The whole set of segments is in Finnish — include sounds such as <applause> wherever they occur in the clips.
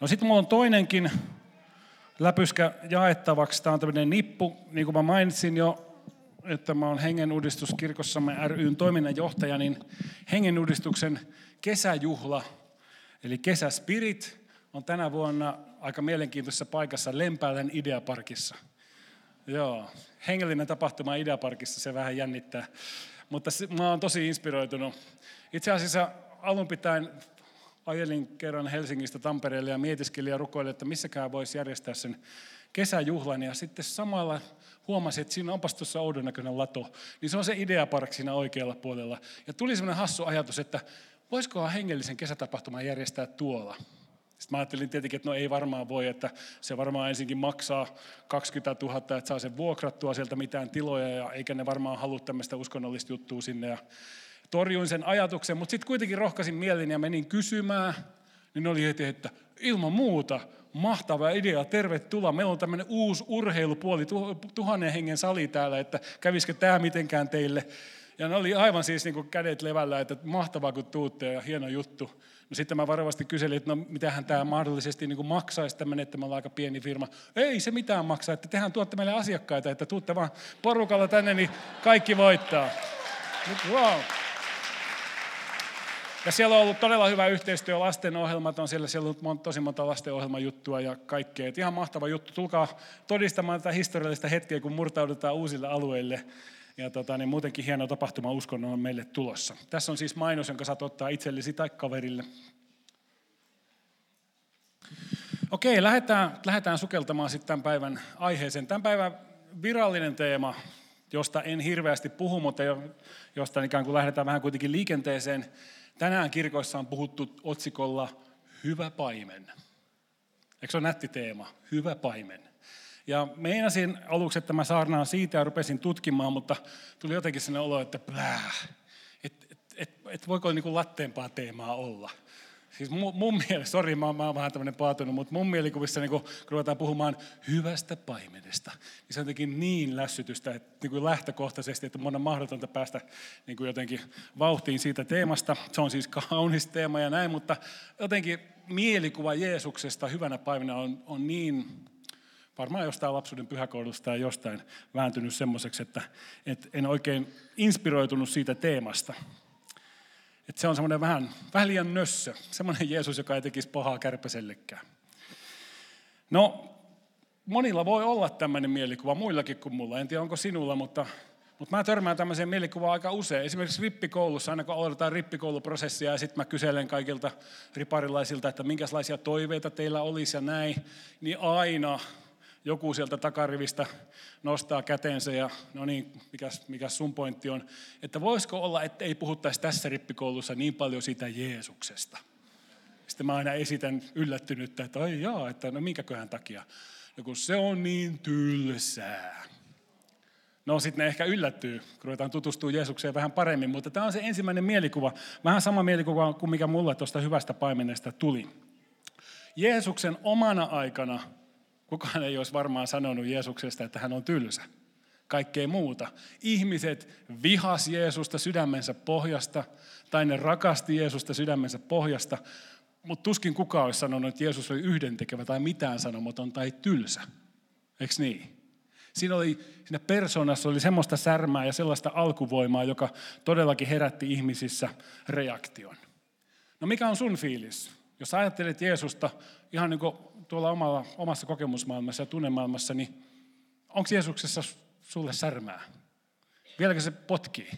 No sitten mulla on toinenkin läpyskä jaettavaksi. Tämä on tämmöinen nippu, niin kuin mä mainitsin jo, että mä oon hengenuudistuskirkossamme ryn toiminnanjohtaja, niin hengenuudistuksen kesäjuhla, eli kesäspirit, on tänä vuonna aika mielenkiintoisessa paikassa Lempäälän Ideaparkissa. Joo, hengellinen tapahtuma Ideaparkissa, se vähän jännittää. Mutta mä oon tosi inspiroitunut. Itse asiassa alun pitäen ajelin kerran Helsingistä Tampereelle ja mietiskelin ja rukoilin, että missäkään voisi järjestää sen kesäjuhlan. Ja sitten samalla huomasin, että siinä onpas tuossa oudon näköinen lato. Niin se on se Ideapark siinä oikealla puolella. Ja tuli semmoinen hassu ajatus, että voisikohan hengellisen kesätapahtuman järjestää tuolla. Sitten mä ajattelin tietenkin, että no ei varmaan voi, että se varmaan ensinkin maksaa 20 000, että saa sen vuokrattua sieltä mitään tiloja, ja eikä ne varmaan halua tämmöistä uskonnollista juttua sinne. Ja torjuin sen ajatuksen, mutta sitten kuitenkin rohkaisin mielin ja menin kysymään, niin oli heti, että ilman muuta, mahtava idea, tervetuloa. Meillä on tämmöinen uusi urheilupuoli, tuhannen hengen sali täällä, että kävisikö tämä mitenkään teille. Ja ne oli aivan siis niin kuin kädet levällä, että mahtavaa kun tuutte ja hieno juttu. No sitten mä varovasti kyselin, että no mitähän tämä mahdollisesti niin kuin maksaisi tämmöinen, että me ollaan aika pieni firma. Ei se mitään maksaa, että tehän tuotte meille asiakkaita, että tuutte vaan porukalla tänne, niin kaikki voittaa. Wow. Ja siellä on ollut todella hyvä yhteistyö, lastenohjelmat on siellä, siellä on ollut tosi monta lastenohjelmajuttua ja kaikkea. Et ihan mahtava juttu, tulkaa todistamaan tätä historiallista hetkeä, kun murtaudutaan uusille alueille. Ja tota, niin muutenkin hieno tapahtuma uskonnon on meille tulossa. Tässä on siis mainos, jonka saat ottaa itsellesi tai kaverille. Okei, lähdetään, lähdetään sukeltamaan sitten tämän päivän aiheeseen. Tämän päivän virallinen teema, josta en hirveästi puhu, mutta josta ikään kuin lähdetään vähän kuitenkin liikenteeseen. Tänään kirkoissa on puhuttu otsikolla Hyvä paimen. Eikö se ole nätti teema? Hyvä paimen. Ja meinasin aluksi, että mä saarnaan siitä ja rupesin tutkimaan, mutta tuli jotenkin sellainen olo, että pläh, että et, et, et voiko niin latteempaa teemaa olla. Siis mun, mun mielestä, sori mä, mä oon vähän tämmöinen paatunut, mutta mun mielikuvissa niin kun, kun ruvetaan puhumaan hyvästä paimenesta, niin se on jotenkin niin lässytystä, että niin kuin lähtökohtaisesti, että on mahdotonta päästä niin kuin jotenkin vauhtiin siitä teemasta. Se on siis kaunis teema ja näin, mutta jotenkin mielikuva Jeesuksesta hyvänä päivänä on, on niin varmaan jostain lapsuuden pyhäkoulusta tai jostain vääntynyt semmoiseksi, että, että en oikein inspiroitunut siitä teemasta. Että se on semmoinen vähän, vähän liian nössö, semmoinen Jeesus, joka ei tekisi pahaa kärpäsellekään. No, monilla voi olla tämmöinen mielikuva, muillakin kuin mulla. En tiedä, onko sinulla, mutta, mutta mä törmään tämmöiseen mielikuvaan aika usein. Esimerkiksi rippikoulussa, aina kun aloitetaan rippikouluprosessia ja sitten mä kyselen kaikilta riparilaisilta, että minkälaisia toiveita teillä olisi ja näin, niin aina joku sieltä takarivistä nostaa kätensä ja no niin, mikä, mikä sun pointti on, että voisiko olla, että ei puhuttaisi tässä rippikoulussa niin paljon siitä Jeesuksesta. Sitten mä aina esitän yllättynyttä, että ai jaa, että no minkäköhän takia. No kun se on niin tylsää. No sitten ne ehkä yllättyy, kun ruvetaan tutustua Jeesukseen vähän paremmin, mutta tämä on se ensimmäinen mielikuva. Vähän sama mielikuva kuin mikä mulle tuosta hyvästä paimenesta tuli. Jeesuksen omana aikana Kukaan ei olisi varmaan sanonut Jeesuksesta, että hän on tylsä. Kaikkea muuta. Ihmiset vihas Jeesusta sydämensä pohjasta, tai ne rakasti Jeesusta sydämensä pohjasta, mutta tuskin kukaan olisi sanonut, että Jeesus oli yhdentekevä tai mitään sanomaton tai tylsä. Eikö niin? Siinä, oli, siinä persoonassa oli semmoista särmää ja sellaista alkuvoimaa, joka todellakin herätti ihmisissä reaktion. No mikä on sun fiilis? Jos ajattelet Jeesusta ihan niin kuin tuolla omalla, omassa kokemusmaailmassa ja tunnemaailmassa, niin onko Jeesuksessa sulle särmää? Vieläkö se potkii?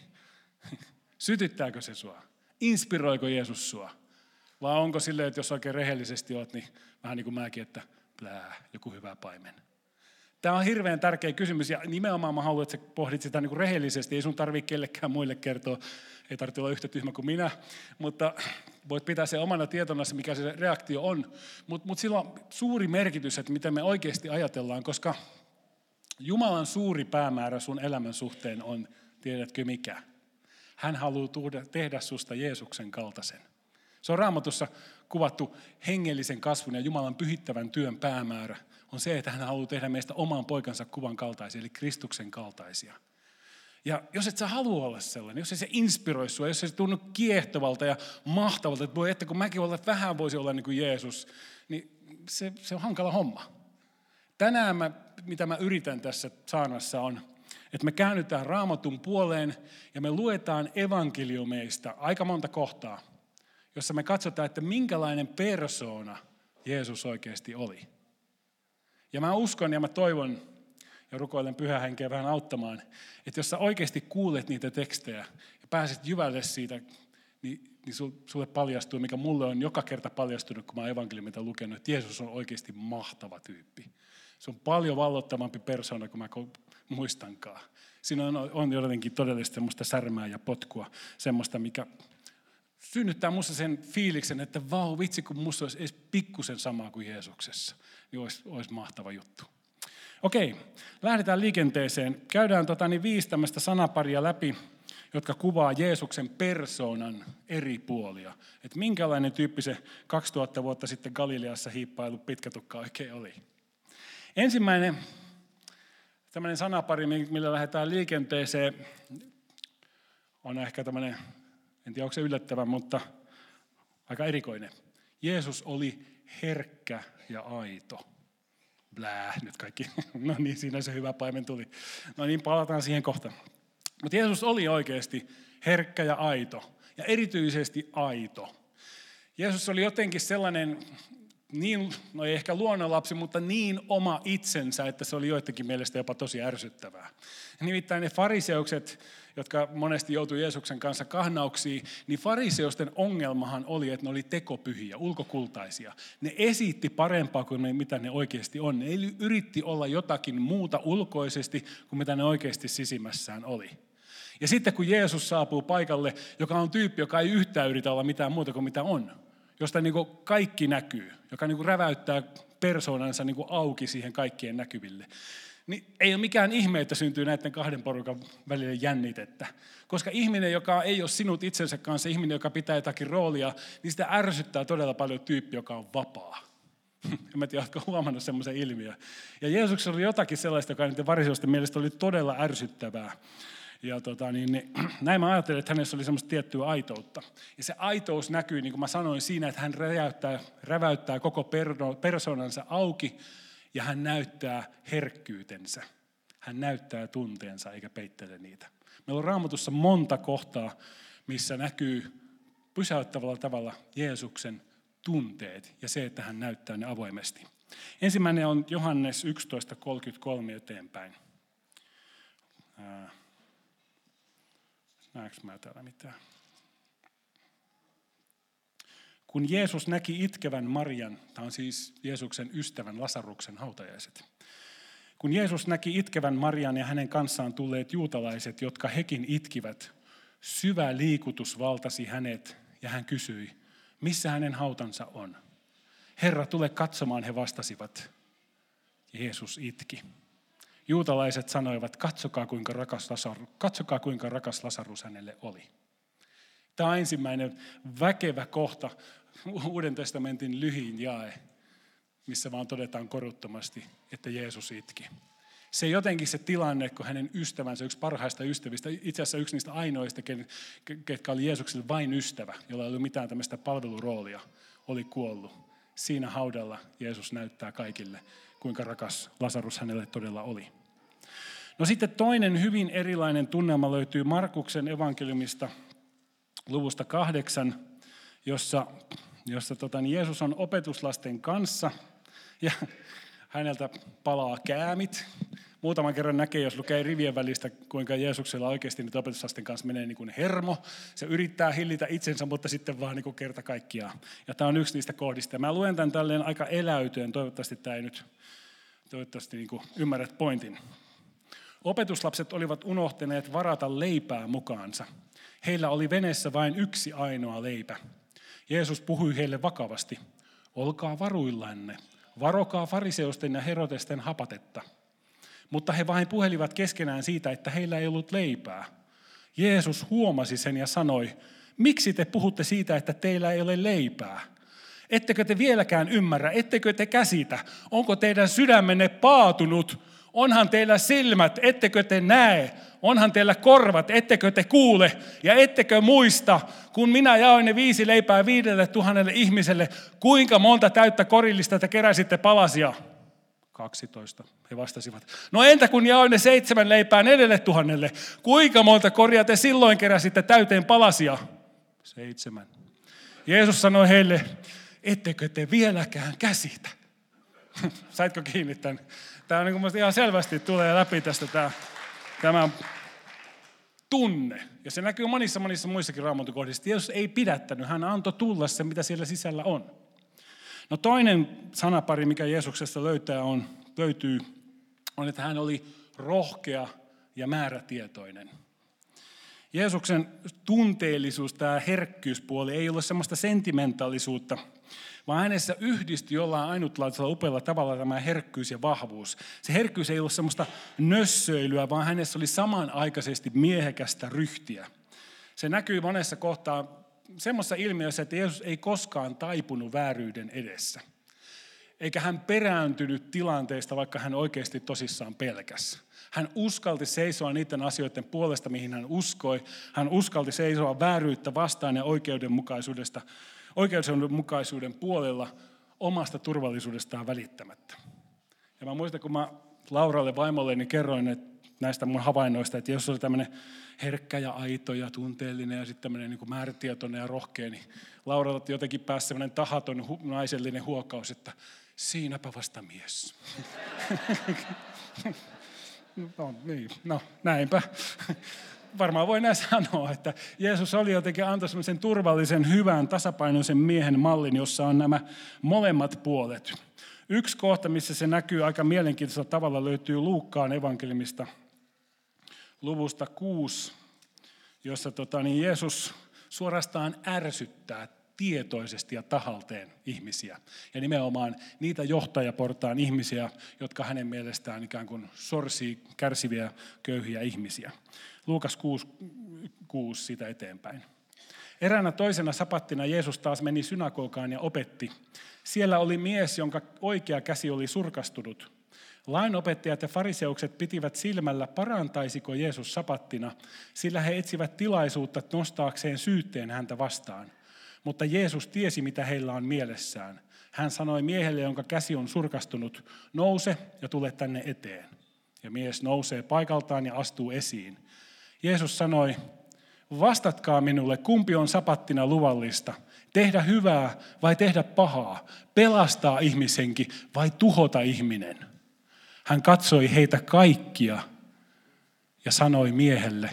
<laughs> Sytyttääkö se sua? Inspiroiko Jeesus sua? Vai onko silleen, että jos oikein rehellisesti oot, niin vähän niin kuin mäkin, että plää, joku hyvä paimen. Tämä on hirveän tärkeä kysymys ja nimenomaan mä haluan, että sä pohdit sitä niin kuin rehellisesti. Ei sun tarvitse kellekään muille kertoa, ei tarvitse olla yhtä tyhmä kuin minä, mutta voit pitää se omana tietona mikä se reaktio on. Mutta mut sillä on suuri merkitys, että miten me oikeasti ajatellaan, koska Jumalan suuri päämäärä sun elämän suhteen on, tiedätkö mikä? Hän haluaa tehdä susta Jeesuksen kaltaisen. Se on raamatussa kuvattu hengellisen kasvun ja Jumalan pyhittävän työn päämäärä on se, että hän haluaa tehdä meistä oman poikansa kuvan kaltaisia, eli Kristuksen kaltaisia. Ja jos et sä halua olla sellainen, jos ei se inspiroi sua, jos ei se tunnu kiehtovalta ja mahtavalta, että voi että kun mäkin olla, vähän voisi olla niin kuin Jeesus, niin se, se on hankala homma. Tänään mä, mitä mä yritän tässä saanassa on, että me käännytään raamatun puoleen ja me luetaan evankeliumeista aika monta kohtaa, jossa me katsotaan, että minkälainen persoona Jeesus oikeasti oli. Ja mä uskon ja mä toivon ja rukoilen pyhähenkeä vähän auttamaan, että jos sä oikeasti kuulet niitä tekstejä ja pääset jyvälle siitä, niin, niin sulle paljastuu, mikä mulle on joka kerta paljastunut, kun mä oon evankeliumita lukenut, että Jeesus on oikeasti mahtava tyyppi. Se on paljon vallottavampi persoona kuin mä muistankaan. Siinä on, on jotenkin todellista semmoista särmää ja potkua, semmoista, mikä synnyttää minussa sen fiiliksen, että vau, vitsi, kun minusta olisi edes pikkusen samaa kuin Jeesuksessa, niin olisi, olisi mahtava juttu. Okei, lähdetään liikenteeseen. Käydään tota, niin viisi tämmöistä sanaparia läpi, jotka kuvaa Jeesuksen persoonan eri puolia. Että minkälainen tyyppi se 2000 vuotta sitten Galileassa hiippailu pitkätukka oikein oli. Ensimmäinen tämmöinen sanapari, millä lähdetään liikenteeseen, on ehkä tämmöinen, en tiedä onko se yllättävä, mutta aika erikoinen. Jeesus oli herkkä ja aito. Blää, nyt kaikki. <laughs> No niin, siinä se hyvä paimen tuli. No niin, palataan siihen kohta. Mutta Jeesus oli oikeasti herkkä ja aito. Ja erityisesti aito. Jeesus oli jotenkin sellainen niin, no ei ehkä luonnonlapsi, mutta niin oma itsensä, että se oli joidenkin mielestä jopa tosi ärsyttävää. Nimittäin ne fariseukset, jotka monesti joutui Jeesuksen kanssa kahnauksiin, niin fariseusten ongelmahan oli, että ne oli tekopyhiä, ulkokultaisia. Ne esitti parempaa kuin ne, mitä ne oikeasti on. Ne yritti olla jotakin muuta ulkoisesti kuin mitä ne oikeasti sisimmässään oli. Ja sitten kun Jeesus saapuu paikalle, joka on tyyppi, joka ei yhtään yritä olla mitään muuta kuin mitä on, josta niin kaikki näkyy, joka niin räväyttää persoonansa niin auki siihen kaikkien näkyville. Niin ei ole mikään ihme, että syntyy näiden kahden porukan välille jännitettä. Koska ihminen, joka ei ole sinut itsensä kanssa, ihminen, joka pitää jotakin roolia, niin sitä ärsyttää todella paljon tyyppi, joka on vapaa. <laughs> En mä tiedä, oletko huomannut semmoisen ilmiön. Ja Jeesuksessa oli jotakin sellaista, joka niiden variseusten mielestä oli todella ärsyttävää. Ja tota, niin, niin, <clears throat> näin mä ajattelin, että hänessä oli semmoista tiettyä aitoutta. Ja se aitous näkyy, niin kuin mä sanoin, siinä, että hän räjäyttää, räväyttää koko persoonansa auki ja hän näyttää herkkyytensä. Hän näyttää tunteensa eikä peittele niitä. Meillä on raamatussa monta kohtaa, missä näkyy pysäyttävällä tavalla Jeesuksen tunteet ja se, että hän näyttää ne avoimesti. Ensimmäinen on Johannes 11.33 eteenpäin. Näekö mä täällä mitään? Kun Jeesus näki itkevän Marian, tämä on siis Jeesuksen ystävän Lasaruksen hautajaiset. Kun Jeesus näki itkevän Marian ja hänen kanssaan tulleet juutalaiset, jotka hekin itkivät, syvä liikutus valtasi hänet ja hän kysyi, missä hänen hautansa on. Herra, tule katsomaan, he vastasivat. Jeesus itki. Juutalaiset sanoivat, katsokaa kuinka rakas, Lasaru, katsokaa kuinka rakas Lasarus hänelle oli. Tämä on ensimmäinen väkevä kohta, Uuden testamentin lyhin jae, missä vaan todetaan koruttomasti, että Jeesus itki. Se jotenkin se tilanne, kun hänen ystävänsä, yksi parhaista ystävistä, itse asiassa yksi niistä ainoista, ketkä oli Jeesukselle vain ystävä, jolla ei ollut mitään tämmöistä palveluroolia, oli kuollut. Siinä haudalla Jeesus näyttää kaikille, kuinka rakas Lasarus hänelle todella oli. No sitten toinen hyvin erilainen tunnelma löytyy Markuksen evankeliumista luvusta kahdeksan, jossa, jossa tota, niin Jeesus on opetuslasten kanssa ja häneltä palaa käämit. Muutaman kerran näkee, jos lukee rivien välistä, kuinka Jeesuksella oikeasti nyt opetuslasten kanssa menee niin kuin hermo. Se yrittää hillitä itsensä, mutta sitten vaan niin kuin kerta kaikkiaan. Ja tämä on yksi niistä kohdista. Mä luen tämän tälleen aika eläytyen. Toivottavasti tämä ei nyt, toivottavasti niin kuin ymmärrät pointin. Opetuslapset olivat unohtaneet varata leipää mukaansa. Heillä oli veneessä vain yksi ainoa leipä. Jeesus puhui heille vakavasti. Olkaa varuillanne. Varokaa fariseusten ja herotesten hapatetta. Mutta he vain puhelivat keskenään siitä, että heillä ei ollut leipää. Jeesus huomasi sen ja sanoi, miksi te puhutte siitä, että teillä ei ole leipää? Ettekö te vieläkään ymmärrä, ettekö te käsitä? Onko teidän sydämenne paatunut? Onhan teillä silmät, ettekö te näe? Onhan teillä korvat, ettekö te kuule? Ja ettekö muista, kun minä jaoin ne viisi leipää viidelle tuhannelle ihmiselle, kuinka monta täyttä korillista te keräsitte palasia? 12. He vastasivat. No entä kun jaoin ne seitsemän leipää neljälle tuhannelle? Kuinka monta koria te silloin keräsitte täyteen palasia? Seitsemän. Jeesus sanoi heille, ettekö te vieläkään käsitä? <laughs> Saitko kiinni tämän? Tämä on niin kuin ihan selvästi tulee läpi tästä tämä, tämä tunne. Ja se näkyy monissa monissa muissakin raamattukohdissa. Jeesus ei pidättänyt, hän antoi tulla se, mitä siellä sisällä on. No toinen sanapari, mikä Jeesuksesta löytää on, löytyy, on, että hän oli rohkea ja määrätietoinen. Jeesuksen tunteellisuus, tämä herkkyyspuoli, ei ole semmoista sentimentaalisuutta, vaan hänessä yhdistyi jollain ainutlaatuisella upealla tavalla tämä herkkyys ja vahvuus. Se herkkyys ei ollut semmoista nössöilyä, vaan hänessä oli samanaikaisesti miehekästä ryhtiä. Se näkyy monessa kohtaa semmoisessa ilmiössä, että Jeesus ei koskaan taipunut vääryyden edessä. Eikä hän perääntynyt tilanteista, vaikka hän oikeasti tosissaan pelkässä. Hän uskalti seisoa niiden asioiden puolesta, mihin hän uskoi. Hän uskalti seisoa vääryyttä vastaan ja oikeudenmukaisuudesta, oikeudenmukaisuuden puolella omasta turvallisuudestaan välittämättä. Ja mä muistan, kun mä Lauralle vaimolle niin kerroin että näistä mun havainnoista, että jos oli tämmöinen herkkä ja aito ja tunteellinen ja sitten tämmöinen niin määrätietoinen ja rohkea, niin Lauralla jotenkin pääsi semmoinen tahaton naisellinen huokaus, että siinäpä vasta mies. <laughs> no niin, no näinpä. Varmaan voi näin sanoa, että Jeesus oli jotenkin antoi semmoisen turvallisen, hyvän, tasapainoisen miehen mallin, jossa on nämä molemmat puolet. Yksi kohta, missä se näkyy aika mielenkiintoisella tavalla, löytyy Luukkaan evankeliumista luvusta 6, jossa tota, niin Jeesus suorastaan ärsyttää tietoisesti ja tahalteen ihmisiä. Ja nimenomaan niitä johtajaportaan ihmisiä, jotka hänen mielestään ikään kuin sorsii kärsiviä, köyhiä ihmisiä. Luukas 6, 6 siitä eteenpäin. Eräänä toisena sapattina Jeesus taas meni synagogaan ja opetti. Siellä oli mies, jonka oikea käsi oli surkastunut. Lainopettajat ja fariseukset pitivät silmällä, parantaisiko Jeesus sapattina, sillä he etsivät tilaisuutta nostaakseen syytteen häntä vastaan. Mutta Jeesus tiesi, mitä heillä on mielessään. Hän sanoi miehelle, jonka käsi on surkastunut, nouse ja tule tänne eteen. Ja mies nousee paikaltaan ja astuu esiin. Jeesus sanoi, vastatkaa minulle, kumpi on sapattina luvallista, tehdä hyvää vai tehdä pahaa, pelastaa ihmisenki vai tuhota ihminen. Hän katsoi heitä kaikkia ja sanoi miehelle,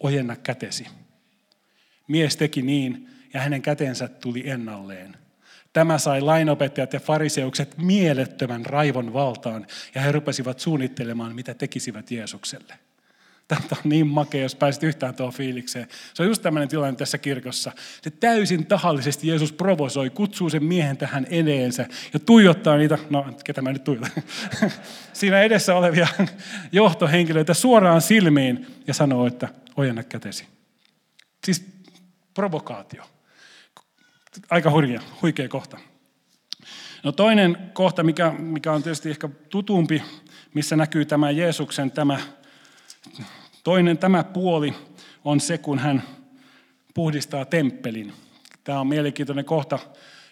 ojenna kätesi. Mies teki niin ja hänen kätensä tuli ennalleen. Tämä sai lainopettajat ja fariseukset mielettömän raivon valtaan ja he rupesivat suunnittelemaan, mitä tekisivät Jeesukselle. Tämä on niin makea, jos pääsit yhtään tuohon fiilikseen. Se on just tämmöinen tilanne tässä kirkossa. Se täysin tahallisesti Jeesus provosoi, kutsuu sen miehen tähän edeensä ja tuijottaa niitä, no ketä mä nyt tuijotan, <laughs> siinä edessä olevia johtohenkilöitä suoraan silmiin ja sanoo, että ojenna kätesi. Siis provokaatio. Aika hurja, huikea kohta. No toinen kohta, mikä, mikä on tietysti ehkä tutumpi, missä näkyy tämä Jeesuksen tämä Toinen tämä puoli on se, kun hän puhdistaa temppelin. Tämä on mielenkiintoinen kohta.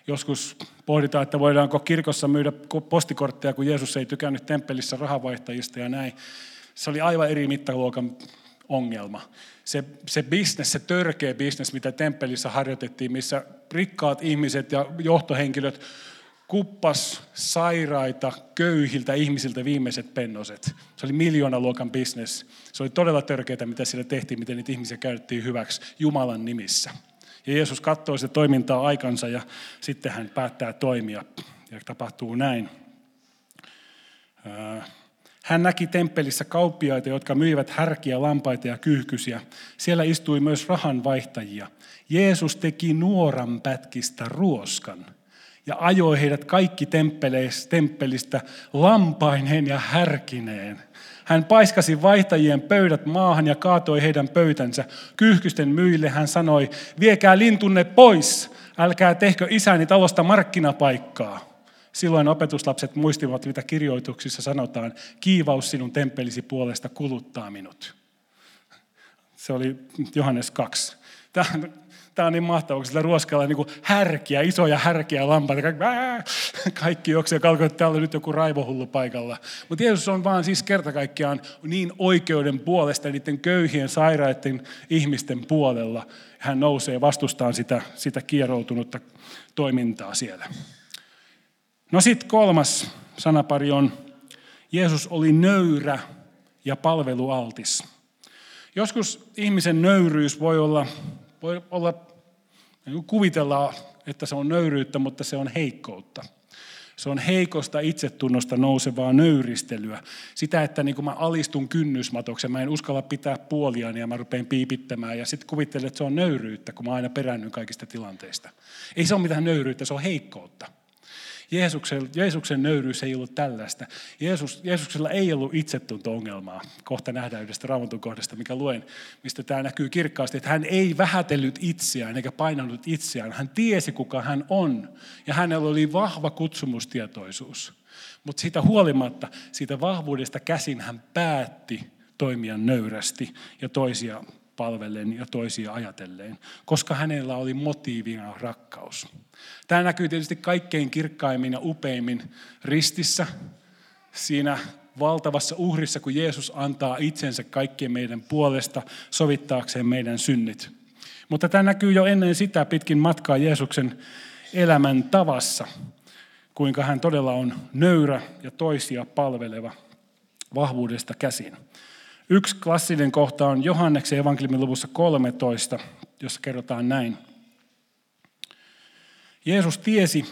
Joskus pohditaan, että voidaanko kirkossa myydä postikortteja, kun Jeesus ei tykännyt temppelissä rahavaihtajista ja näin. Se oli aivan eri mittaluokan ongelma. Se, se business, se törkeä business, mitä temppelissä harjoitettiin, missä rikkaat ihmiset ja johtohenkilöt kuppas sairaita, köyhiltä ihmisiltä viimeiset pennoset. Se oli miljoonaluokan bisnes. Se oli todella törkeää, mitä siellä tehtiin, miten niitä ihmisiä käytettiin hyväksi Jumalan nimissä. Ja Jeesus katsoi sitä toimintaa aikansa ja sitten hän päättää toimia. Ja tapahtuu näin. Hän näki temppelissä kauppiaita, jotka myivät härkiä, lampaita ja kyyhkysiä. Siellä istui myös rahanvaihtajia. Jeesus teki nuoran pätkistä ruoskan ja ajoi heidät kaikki temppelistä lampaineen ja härkineen. Hän paiskasi vaihtajien pöydät maahan ja kaatoi heidän pöytänsä. Kyyhkysten myille hän sanoi, viekää lintunne pois, älkää tehkö isäni talosta markkinapaikkaa. Silloin opetuslapset muistivat, mitä kirjoituksissa sanotaan. Kiivaus sinun temppelisi puolesta kuluttaa minut. Se oli Johannes 2. Tämä, tämä on niin mahtavaa, kun sillä ruoskalla niin härkiä, isoja härkiä lampaita. Kaikki juoksee kalkoo, että täällä on nyt joku raivohullu paikalla. Mutta Jeesus on vaan siis kerta kaikkiaan niin oikeuden puolesta, niiden köyhien, sairaiden ihmisten puolella. Hän nousee vastustaan sitä, sitä kieroutunutta toimintaa siellä. No sitten kolmas sanapari on, Jeesus oli nöyrä ja palvelualtis. Joskus ihmisen nöyryys voi olla, voi olla niin kuvitellaan, että se on nöyryyttä, mutta se on heikkoutta. Se on heikosta itsetunnosta nousevaa nöyristelyä. Sitä, että niin kuin mä alistun kynnysmatoksi mä en uskalla pitää puoliaan ja mä rupean piipittämään. Ja sitten kuvittelen, että se on nöyryyttä, kun mä aina peräännyn kaikista tilanteista. Ei se ole mitään nöyryyttä, se on heikkoutta. Jeesuksen, Jeesuksen nöyryys ei ollut tällaista. Jeesus, Jeesuksella ei ollut itsetunto-ongelmaa. Kohta nähdään yhdestä raamatun kohdasta, mikä luen, mistä tämä näkyy kirkkaasti, että hän ei vähätellyt itseään eikä painanut itseään. Hän tiesi, kuka hän on ja hänellä oli vahva kutsumustietoisuus. Mutta siitä huolimatta, siitä vahvuudesta käsin hän päätti toimia nöyrästi ja toisia palvellen ja toisia ajatellen, koska hänellä oli motiivina rakkaus. Tämä näkyy tietysti kaikkein kirkkaimmin ja upeimmin ristissä, siinä valtavassa uhrissa, kun Jeesus antaa itsensä kaikkien meidän puolesta sovittaakseen meidän synnit. Mutta tämä näkyy jo ennen sitä pitkin matkaa Jeesuksen elämän tavassa, kuinka hän todella on nöyrä ja toisia palveleva vahvuudesta käsin. Yksi klassinen kohta on Johanneksen evankeliumin luvussa 13, jossa kerrotaan näin. Jeesus tiesi,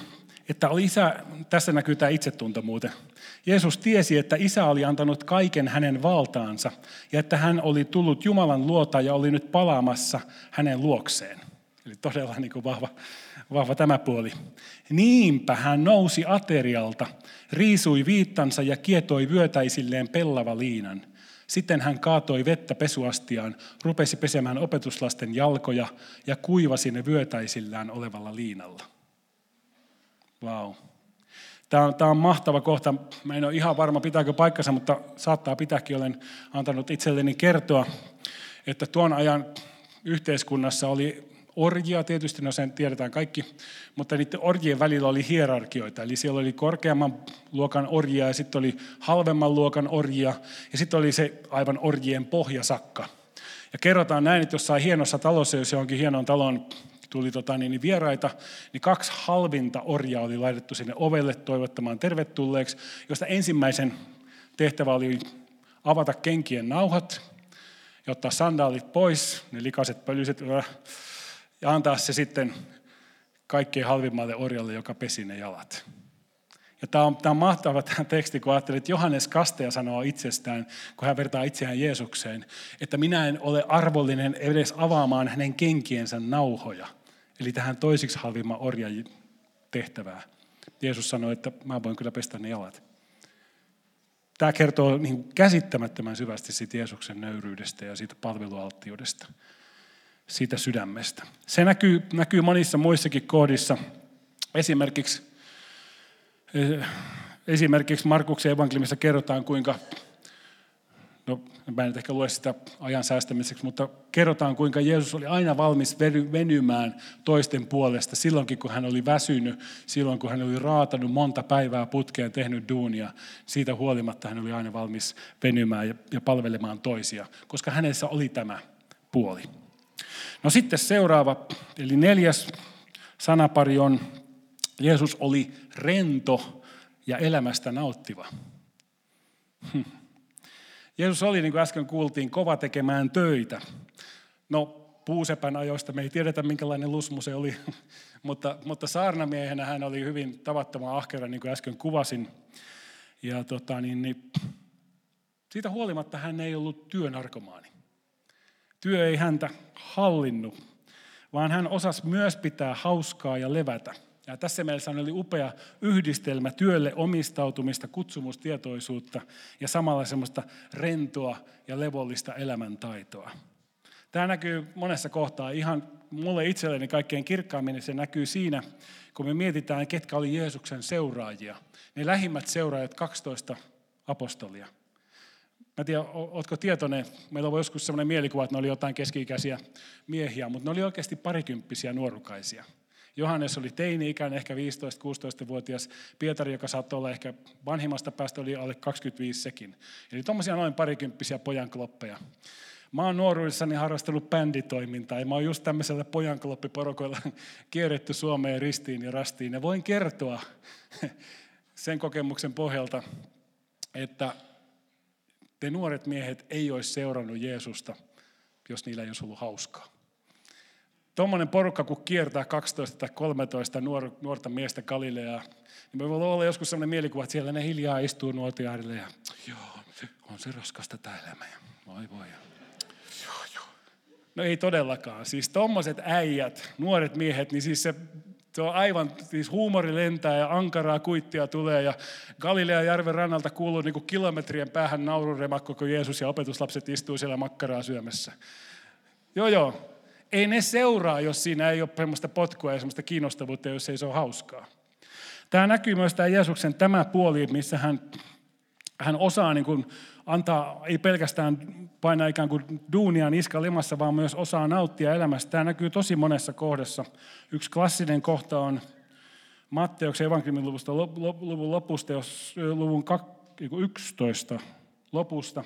että oli isä, tässä näkyy tämä itsetunto muuten. Jeesus tiesi, että isä oli antanut kaiken hänen valtaansa ja että hän oli tullut Jumalan luota ja oli nyt palaamassa hänen luokseen. Eli todella niin kuin vahva, vahva tämä puoli. Niinpä hän nousi aterialta, riisui viittansa ja kietoi vyötäisilleen pellava liinan. Sitten hän kaatoi vettä pesuastiaan, rupesi pesemään opetuslasten jalkoja ja kuivasi ne vyötäisillään olevalla liinalla. Wow. Tämä on, tämä on mahtava kohta. Mä en ole ihan varma, pitääkö paikkansa, mutta saattaa pitääkin. Olen antanut itselleni kertoa, että tuon ajan yhteiskunnassa oli orjia tietysti, no sen tiedetään kaikki, mutta niiden orjien välillä oli hierarkioita. Eli siellä oli korkeamman luokan orjia ja sitten oli halvemman luokan orjia ja sitten oli se aivan orjien pohjasakka. Ja kerrotaan näin, että jossain hienossa talossa, jos johonkin hienoon taloon tuli tota, niin, niin vieraita, niin kaksi halvinta orjaa oli laitettu sinne ovelle toivottamaan tervetulleeksi, josta ensimmäisen tehtävä oli avata kenkien nauhat ja ottaa sandaalit pois, ne likaiset pölyset, ja antaa se sitten kaikkein halvimmalle orjalle, joka pesi ne jalat. Ja tämä on, tämä on mahtava tämä teksti, kun ajattelee, että Johannes Kasteja sanoo itsestään, kun hän vertaa itseään Jeesukseen, että minä en ole arvollinen edes avaamaan hänen kenkiensä nauhoja. Eli tähän toisiksi halvimman orjan tehtävää. Jeesus sanoi, että mä voin kyllä pestä ne jalat. Tämä kertoo niin käsittämättömän syvästi siitä Jeesuksen nöyryydestä ja siitä palvelualttiudesta siitä sydämestä. Se näkyy, näkyy monissa muissakin kohdissa. Esimerkiksi, eh, esimerkiksi Markuksen evankeliumissa kerrotaan, kuinka, no mä en ehkä lue sitä ajan säästämiseksi, mutta kerrotaan, kuinka Jeesus oli aina valmis venymään toisten puolesta silloinkin, kun hän oli väsynyt, silloin kun hän oli raatanut monta päivää putkeen, tehnyt duunia. Siitä huolimatta hän oli aina valmis venymään ja palvelemaan toisia, koska hänessä oli tämä puoli. No sitten seuraava, eli neljäs sanapari on, Jeesus oli rento ja elämästä nauttiva. Hm. Jeesus oli, niin kuin äsken kuultiin, kova tekemään töitä. No, puusepän ajoista me ei tiedetä, minkälainen lusmu se oli, <laughs> mutta, mutta saarnamiehenä hän oli hyvin tavattoman ahkera, niin kuin äsken kuvasin. Ja tota, niin, niin, siitä huolimatta hän ei ollut työnarkomaani. Työ ei häntä hallinnut, vaan hän osasi myös pitää hauskaa ja levätä. Ja tässä mielessä oli upea yhdistelmä työlle omistautumista, kutsumustietoisuutta ja samalla semmoista rentoa ja levollista elämäntaitoa. Tämä näkyy monessa kohtaa. Ihan mulle itselleni kaikkein kirkkaammin se näkyy siinä, kun me mietitään, ketkä oli Jeesuksen seuraajia. Ne lähimmät seuraajat, 12 apostolia. Mä en tiedä, ootko tietoinen, meillä on joskus sellainen mielikuva, että ne oli jotain keski-ikäisiä miehiä, mutta ne oli oikeasti parikymppisiä nuorukaisia. Johannes oli teini-ikäinen, ehkä 15-16-vuotias. Pietari, joka saattoi olla ehkä vanhimmasta päästä, oli alle 25 sekin. Eli tuommoisia noin parikymppisiä pojankloppeja. Mä oon nuoruudessani harrastellut bänditoimintaa ja mä oon just tämmöisellä pojankloppiporukoilla <laughs> kierretty Suomeen ristiin ja rastiin. Ja voin kertoa <laughs> sen kokemuksen pohjalta, että te nuoret miehet ei olisi seurannut Jeesusta, jos niillä ei olisi ollut hauskaa. Tuommoinen porukka, kun kiertää 12 tai 13 nuor, nuorta miestä Galileaa, niin me voi olla joskus sellainen mielikuva, että siellä ne hiljaa istuu nuotiaarille ja joo, on se raskasta tämä elämä. Voi voi. Joo, joo. No ei todellakaan. Siis tuommoiset äijät, nuoret miehet, niin siis se se on aivan, siis huumori lentää ja ankaraa kuittia tulee ja Galilean järven rannalta kuuluu niin kuin kilometrien päähän naururemakko, kun Jeesus ja opetuslapset istuu siellä makkaraa syömässä. Joo, joo. Ei ne seuraa, jos siinä ei ole semmoista potkua ja semmoista kiinnostavuutta, jos ei se ole hauskaa. Tämä näkyy myös tämä Jeesuksen tämä puoli, missä hän, hän osaa niin kuin antaa, ei pelkästään painaa ikään kuin duunia niska limassa, vaan myös osaa nauttia elämästä. Tämä näkyy tosi monessa kohdassa. Yksi klassinen kohta on Matteuksen evankeliumin luvusta, luvun lopusta, jos, luvun 11 lopusta,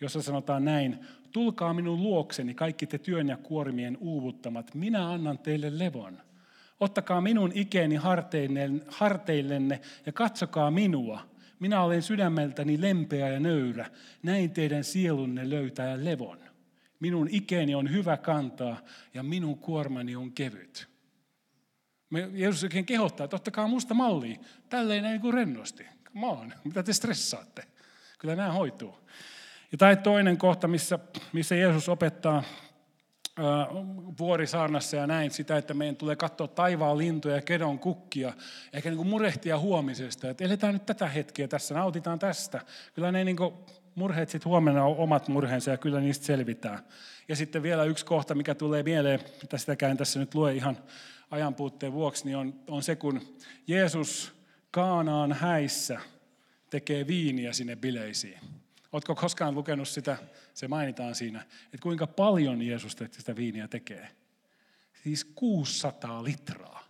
jossa sanotaan näin, tulkaa minun luokseni kaikki te työn ja kuormien uuvuttamat, minä annan teille levon. Ottakaa minun ikeeni harteillenne ja katsokaa minua, minä olen sydämeltäni lempeä ja nöyrä. Näin teidän sielunne löytää levon. Minun ikeeni on hyvä kantaa ja minun kuormani on kevyt. Me Jeesus oikein kehottaa, että ottakaa musta mallia. Tälleen näin kuin rennosti. Come on, mitä te stressaatte? Kyllä nämä hoituu. Ja tai toinen kohta, missä, missä Jeesus opettaa vuorisaarnassa ja näin sitä, että meidän tulee katsoa taivaan lintuja ja kedon kukkia, eikä niin murehtia huomisesta, että eletään nyt tätä hetkeä tässä, nautitaan tästä. Kyllä ne niin murheet sitten huomenna on omat murheensa ja kyllä niistä selvitään. Ja sitten vielä yksi kohta, mikä tulee mieleen, mitä sitäkään tässä nyt lue ihan ajanpuutteen vuoksi, niin on, on se, kun Jeesus Kaanaan häissä tekee viiniä sinne bileisiin. Oletko koskaan lukenut sitä, se mainitaan siinä, että kuinka paljon Jeesus sitä viiniä tekee? Siis 600 litraa.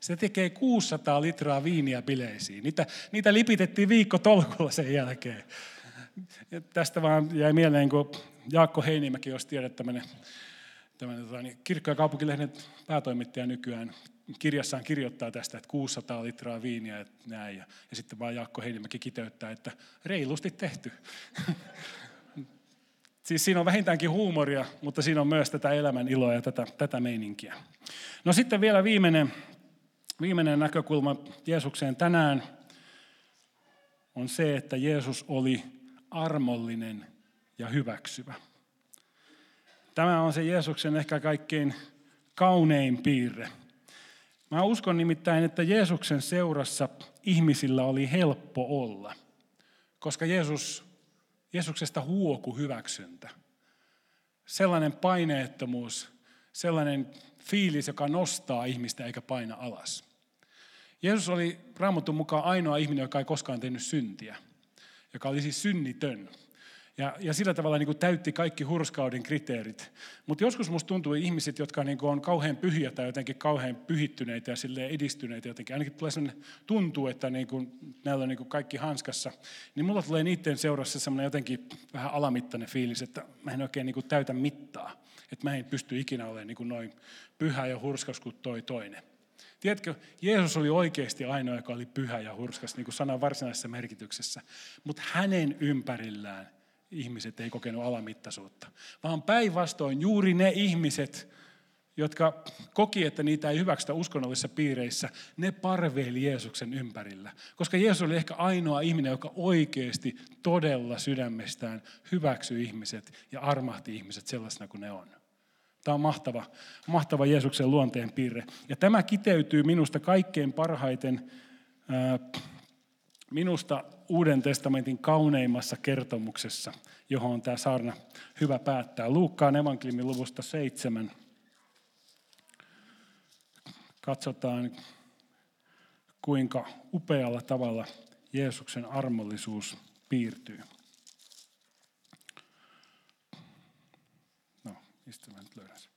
Se tekee 600 litraa viiniä bileisiin. Niitä, niitä lipitettiin viikko tolkulla sen jälkeen. Ja tästä vaan jäi mieleen, kun Jaakko Heinimäki, jos tiedät tämmöinen, tämmöinen tota, niin kirkko- ja kaupunkilehden päätoimittaja nykyään, kirjassaan kirjoittaa tästä, että 600 litraa viiniä ja näin. Ja, ja sitten vaan Jaakko Heinimäki kiteyttää, että reilusti tehty. <laughs> siis siinä on vähintäänkin huumoria, mutta siinä on myös tätä elämän iloa ja tätä, tätä meininkiä. No sitten vielä viimeinen, viimeinen näkökulma Jeesukseen tänään on se, että Jeesus oli armollinen ja hyväksyvä. Tämä on se Jeesuksen ehkä kaikkein kaunein piirre. Mä uskon nimittäin, että Jeesuksen seurassa ihmisillä oli helppo olla, koska Jeesus, Jeesuksesta huoku hyväksyntä. Sellainen paineettomuus, sellainen fiilis, joka nostaa ihmistä eikä paina alas. Jeesus oli Raamatun mukaan ainoa ihminen, joka ei koskaan tehnyt syntiä, joka oli siis synnitön. Ja, ja sillä tavalla niin kuin täytti kaikki hurskauden kriteerit. Mutta joskus musta tuntuu ihmiset, jotka niin kuin on kauhean pyhiä tai jotenkin kauhean pyhittyneitä ja edistyneitä jotenkin. Ainakin tulee sellainen, tuntuu, että niin kuin, näillä on niin kuin kaikki hanskassa. Niin mulla tulee niiden seurassa sellainen jotenkin vähän alamittainen fiilis, että mä en oikein niin kuin täytä mittaa. Että mä en pysty ikinä olemaan niin kuin noin pyhä ja hurskas kuin toi toinen. Tiedätkö, Jeesus oli oikeasti ainoa, joka oli pyhä ja hurskas, niin kuin sanan varsinaisessa merkityksessä. Mutta hänen ympärillään ihmiset ei kokenut alamittaisuutta, vaan päinvastoin juuri ne ihmiset, jotka koki, että niitä ei hyväksytä uskonnollisissa piireissä, ne parveili Jeesuksen ympärillä. Koska Jeesus oli ehkä ainoa ihminen, joka oikeasti todella sydämestään hyväksyi ihmiset ja armahti ihmiset sellaisena kuin ne on. Tämä on mahtava, mahtava Jeesuksen luonteen piirre. Ja tämä kiteytyy minusta kaikkein parhaiten minusta Uuden testamentin kauneimmassa kertomuksessa, johon on tämä saarna hyvä päättää. Luukkaan evankeliumin luvusta seitsemän. Katsotaan, kuinka upealla tavalla Jeesuksen armollisuus piirtyy. No, mistä mä nyt löydän sen?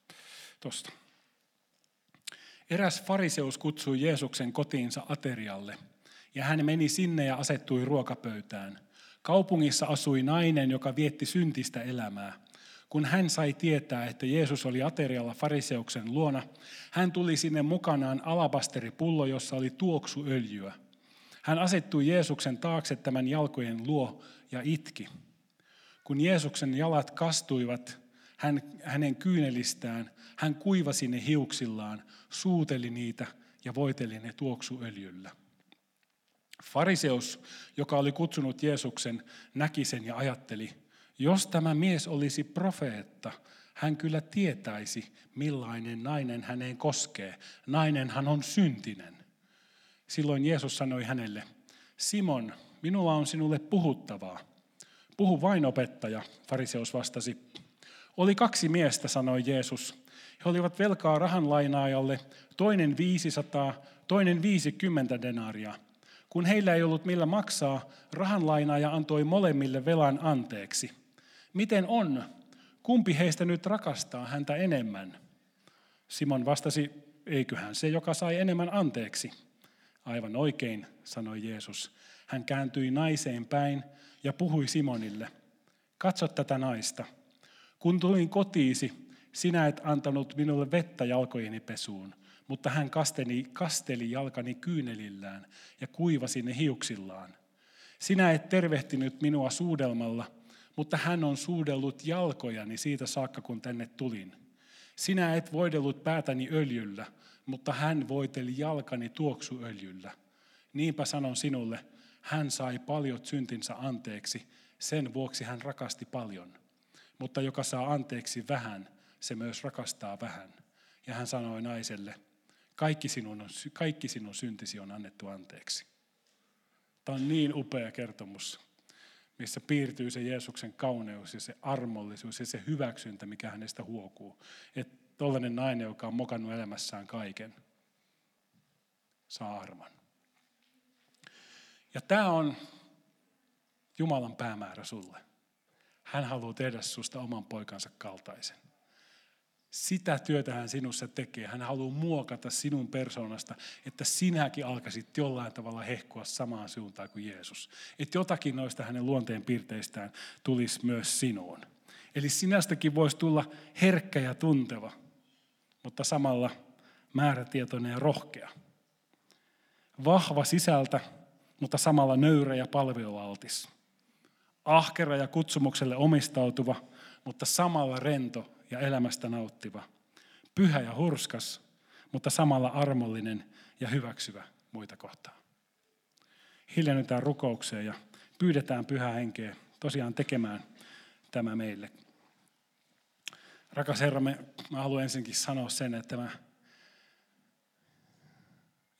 Tosta. Eräs fariseus kutsui Jeesuksen kotiinsa aterialle, ja hän meni sinne ja asettui ruokapöytään. Kaupungissa asui nainen, joka vietti syntistä elämää. Kun hän sai tietää, että Jeesus oli aterialla fariseuksen luona, hän tuli sinne mukanaan alabasteripullo, jossa oli tuoksuöljyä. Hän asettui Jeesuksen taakse tämän jalkojen luo ja itki. Kun Jeesuksen jalat kastuivat hän, hänen kyynelistään, hän kuivasi ne hiuksillaan, suuteli niitä ja voiteli ne tuoksuöljyllä. Fariseus, joka oli kutsunut Jeesuksen, näki sen ja ajatteli, jos tämä mies olisi profeetta, hän kyllä tietäisi, millainen nainen häneen koskee. Nainenhan on syntinen. Silloin Jeesus sanoi hänelle, Simon, minulla on sinulle puhuttavaa. Puhu vain opettaja, fariseus vastasi. Oli kaksi miestä, sanoi Jeesus. He olivat velkaa rahanlainaajalle, toinen 500, toinen 50 denaria. Kun heillä ei ollut millä maksaa, rahanlainaaja antoi molemmille velan anteeksi. Miten on? Kumpi heistä nyt rakastaa häntä enemmän? Simon vastasi, eiköhän se, joka sai enemmän anteeksi. Aivan oikein, sanoi Jeesus. Hän kääntyi naiseen päin ja puhui Simonille. Katso tätä naista. Kun tulin kotiisi, sinä et antanut minulle vettä jalkojeni pesuun, mutta hän kasteli, kasteli jalkani kyynelillään ja kuivasi ne hiuksillaan. Sinä et tervehtinyt minua suudelmalla, mutta hän on suudellut jalkojani siitä saakka, kun tänne tulin. Sinä et voidellut päätäni öljyllä, mutta hän voiteli jalkani tuoksuöljyllä. Niinpä sanon sinulle, hän sai paljon syntinsä anteeksi, sen vuoksi hän rakasti paljon. Mutta joka saa anteeksi vähän, se myös rakastaa vähän. Ja hän sanoi naiselle, kaikki sinun, kaikki sinun syntisi on annettu anteeksi. Tämä on niin upea kertomus, missä piirtyy se Jeesuksen kauneus ja se armollisuus ja se hyväksyntä, mikä hänestä huokuu. Että tollainen nainen, joka on mokannut elämässään kaiken, saa armon. Ja tämä on Jumalan päämäärä sulle. Hän haluaa tehdä susta oman poikansa kaltaisen. Sitä työtä hän sinussa tekee. Hän haluaa muokata sinun persoonasta, että sinäkin alkaisit jollain tavalla hehkua samaan suuntaan kuin Jeesus. Että jotakin noista hänen luonteen piirteistään tulisi myös sinuun. Eli sinästäkin voisi tulla herkkä ja tunteva, mutta samalla määrätietoinen ja rohkea. Vahva sisältä, mutta samalla nöyrä ja palvelualtis. Ahkera ja kutsumukselle omistautuva, mutta samalla rento ja elämästä nauttiva. Pyhä ja hurskas, mutta samalla armollinen ja hyväksyvä muita kohtaan. Hiljennytään rukoukseen ja pyydetään pyhää henkeä tosiaan tekemään tämä meille. Rakas Herra, me, mä haluan ensinkin sanoa sen, että mä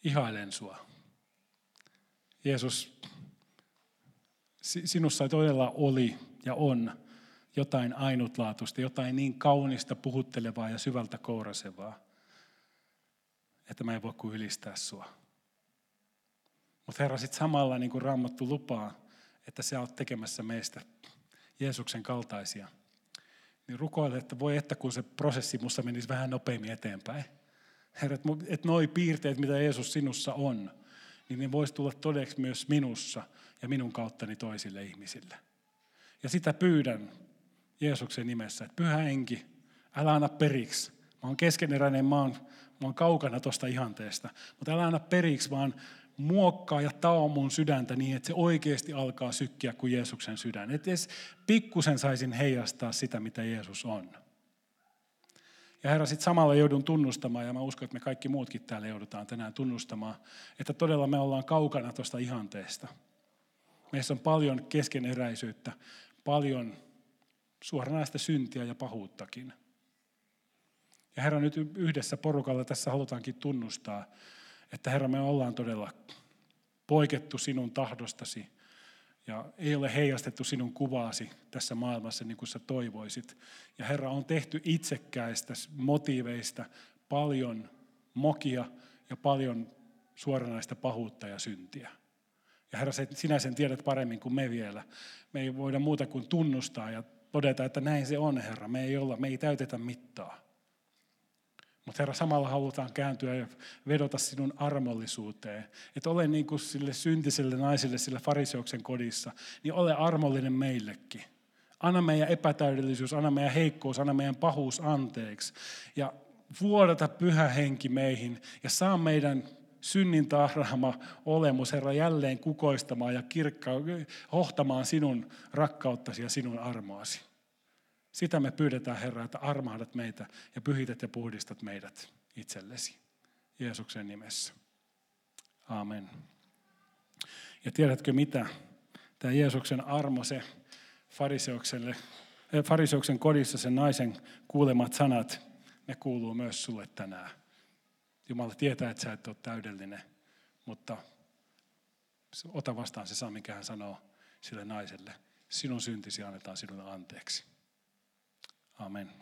ihailen sua. Jeesus, sinussa todella oli ja on jotain ainutlaatuista, jotain niin kaunista, puhuttelevaa ja syvältä kourasevaa, että mä en voi kuin ylistää sua. Mutta Herra, sitten samalla niin kuin Raamattu lupaa, että sä oot tekemässä meistä Jeesuksen kaltaisia, niin rukoile, että voi että kun se prosessi musta menisi vähän nopeammin eteenpäin. Herra, että noi piirteet, mitä Jeesus sinussa on, niin ne voisi tulla todeksi myös minussa ja minun kauttani toisille ihmisille. Ja sitä pyydän Jeesuksen nimessä, että pyhä henki, älä anna periksi. Mä oon keskeneräinen, mä oon, mä oon kaukana tuosta ihanteesta, mutta älä anna periksi, vaan muokkaa ja tao mun sydäntä niin, että se oikeasti alkaa sykkiä kuin Jeesuksen sydän. Että edes pikkusen saisin heijastaa sitä, mitä Jeesus on. Ja Herra, sitten samalla joudun tunnustamaan, ja mä uskon, että me kaikki muutkin täällä joudutaan tänään tunnustamaan, että todella me ollaan kaukana tuosta ihanteesta. Meissä on paljon keskeneräisyyttä, paljon suoranaista syntiä ja pahuuttakin. Ja Herra, nyt yhdessä porukalla tässä halutaankin tunnustaa, että Herra, me ollaan todella poikettu sinun tahdostasi ja ei ole heijastettu sinun kuvaasi tässä maailmassa niin kuin sä toivoisit. Ja Herra, on tehty itsekkäistä motiiveista paljon mokia ja paljon suoranaista pahuutta ja syntiä. Ja Herra, sinä sen tiedät paremmin kuin me vielä. Me ei voida muuta kuin tunnustaa ja todeta, että näin se on, Herra. Me ei, olla, me ei täytetä mittaa. Mutta Herra, samalla halutaan kääntyä ja vedota sinun armollisuuteen. Että ole niin kuin sille syntiselle naiselle sillä fariseuksen kodissa, niin ole armollinen meillekin. Anna meidän epätäydellisyys, anna meidän heikkous, anna meidän pahuus anteeksi. Ja vuodata pyhä henki meihin ja saa meidän synnin tahraama olemus, Herra, jälleen kukoistamaan ja kirkka, hohtamaan sinun rakkauttasi ja sinun armoasi. Sitä me pyydetään, Herra, että armahdat meitä ja pyhität ja puhdistat meidät itsellesi. Jeesuksen nimessä. Amen. Ja tiedätkö mitä? Tämä Jeesuksen armo, se fariseukselle, eh, fariseuksen kodissa sen naisen kuulemat sanat, ne kuuluu myös sulle tänään. Jumala tietää, että sä et ole täydellinen, mutta ota vastaan se saa, mikä hän sanoo sille naiselle. Sinun syntisi annetaan sinulle anteeksi. Amen.